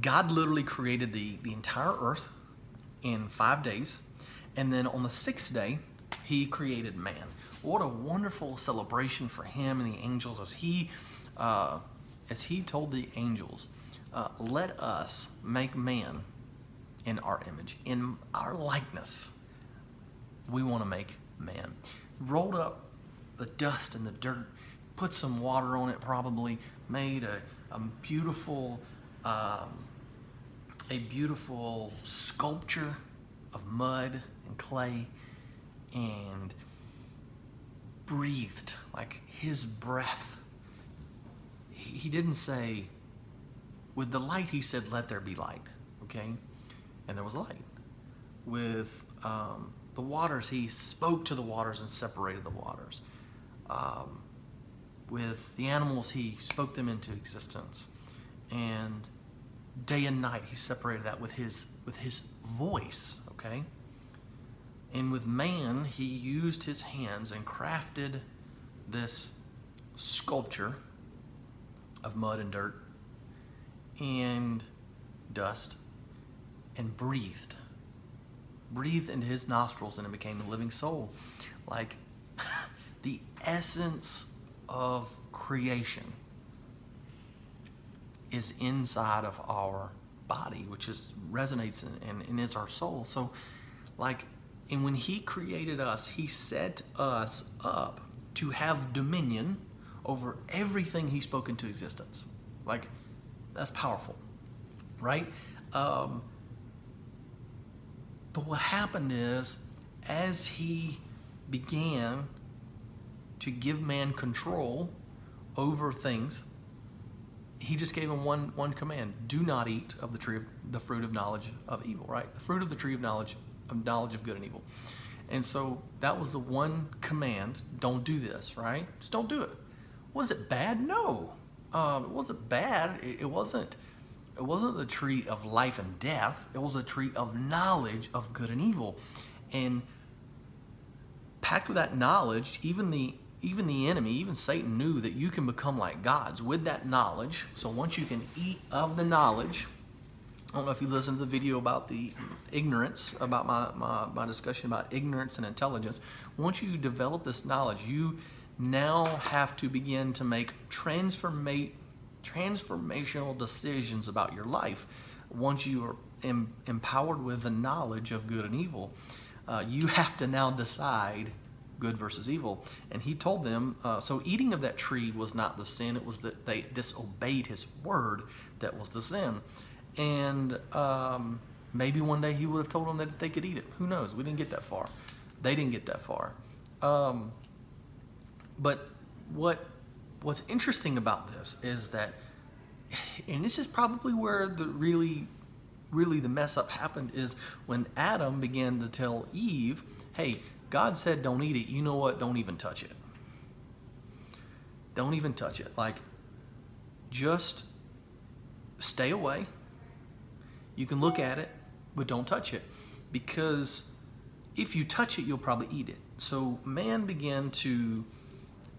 God literally created the, the entire earth in five days. And then on the sixth day, he created man. What a wonderful celebration for him and the angels as he, uh, as he told the angels, uh, let us make man in our image, in our likeness. We want to make man. Rolled up the dust and the dirt, put some water on it, probably made a, a beautiful, um, a beautiful sculpture of mud and clay, and breathed like his breath. He, didn't say, with the light, he said, "Let there be light." Okay, and there was light. With um, the waters, he spoke to the waters and separated the waters. Um, with the animals, he spoke them into existence. And day and night, he separated that with his, with his voice, okay? And with man, he used his hands and crafted this sculpture of mud and dirt and dust and breathed. Breathed into his nostrils and it became a living soul. Like the essence of creation is inside of our body, which is resonates and, and is our soul. So, like, and when He created us, He set us up to have dominion over everything He spoke into existence. Like, that's powerful, right? Um, but what happened is, as He began to give man control over things, he just gave him one one command: do not eat of the tree of the fruit of knowledge of evil. Right, the fruit of the tree of knowledge of knowledge of good and evil. And so that was the one command: don't do this. Right, just don't do it. Was it bad? No, um, it wasn't bad. It, it wasn't. It wasn't the tree of life and death. It was a tree of knowledge of good and evil, and packed with that knowledge, even the even the enemy, even Satan knew that you can become like gods with that knowledge. So once you can eat of the knowledge, I don't know if you listened to the video about the ignorance, about my, my, my discussion about ignorance and intelligence. Once you develop this knowledge, you now have to begin to make transformate, transformational decisions about your life. Once you are em, empowered with the knowledge of good and evil, uh, you have to now decide good versus evil. And he told them, uh, so eating of that tree was not the sin, it was that they disobeyed his word that was the sin. And um, maybe one day he would have told them that they could eat it. Who knows? We didn't get that far. They didn't get that far. Um, but what what's interesting about this is that, and this is probably where the really, really the mess up happened is when Adam began to tell Eve, hey, God said don't eat it. You know what? Don't even touch it. Don't even touch it. Like, just stay away. You can look at it, but don't touch it. Because if you touch it, you'll probably eat it. So man began to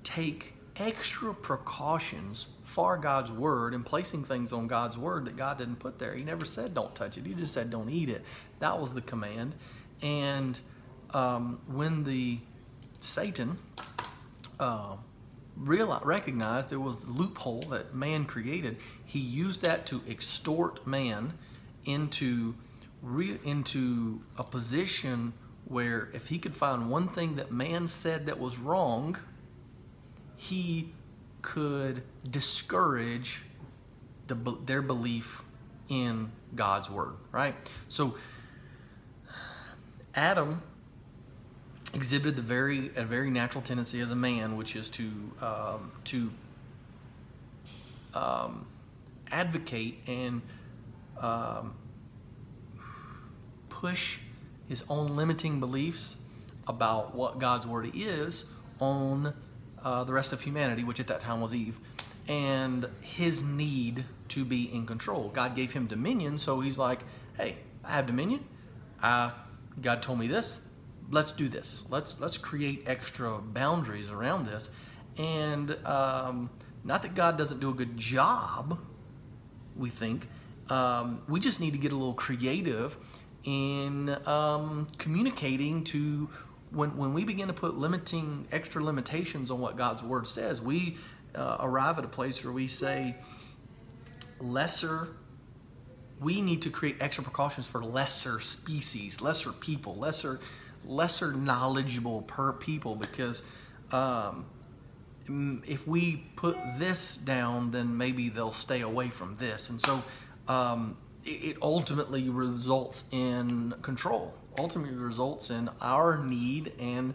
take extra precautions for God's word and placing things on God's word that God didn't put there. He never said don't touch it. He just said don't eat it. That was the command. And um, when the Satan uh, realized, recognized there was the loophole that man created, he used that to extort man into into a position where if he could find one thing that man said that was wrong, he could discourage the, their belief in God's word, right? So Adam exhibited the very a very natural tendency as a man, which is to um, to um, advocate and um, push his own limiting beliefs about what God's word is on uh, the rest of humanity, which at that time was Eve, and his need to be in control. God gave him dominion, so he's like, "Hey, I have dominion. I, God told me this let's do this. Let's let's create extra boundaries around this, and um, not that God doesn't do a good job, we think, um, we just need to get a little creative in um, communicating to when, when we begin to put limiting extra limitations on what God's word says, we uh, arrive at a place where we say lesser we need to create extra precautions for lesser species, lesser people, lesser lesser knowledgeable per people because um, if we put this down, then maybe they'll stay away from this, and so um, it, ultimately results in control. Ultimately results in our need and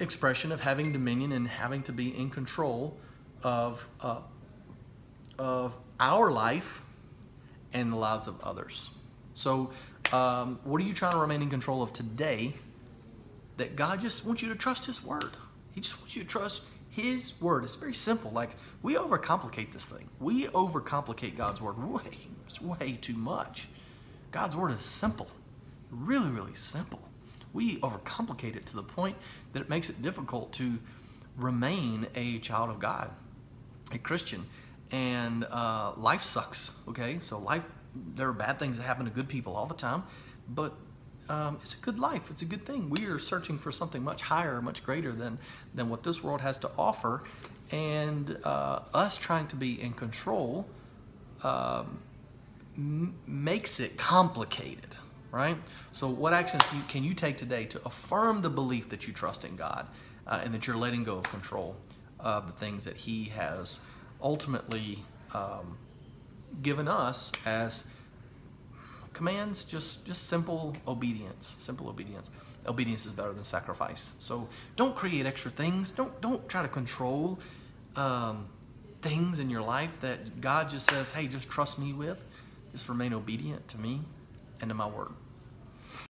expression of having dominion and having to be in control of uh, of our life and the lives of others. So, um, what are you trying to remain in control of today? That God just wants you to trust His word. He just wants you to trust His word. It's very simple. Like we overcomplicate this thing. We overcomplicate God's word way, way too much. God's word is simple, really, really simple. We overcomplicate it to the point that it makes it difficult to remain a child of God, a Christian and uh, life sucks. Okay, so life there are bad things that happen to good people all the time, but um, it's a good life. It's a good thing. We are searching for something much higher, much greater than than what this world has to offer, and uh, us trying to be in control um, makes it complicated. Right. So, what actions you, can you take today to affirm the belief that you trust in God uh, and that you're letting go of control of the things that He has? ultimately um, given us as commands just just simple obedience simple obedience. Obedience is better than sacrifice. So don't create extra things. Don't don't try to control um, things in your life that god just says hey just trust me with. Just remain obedient to me and to my word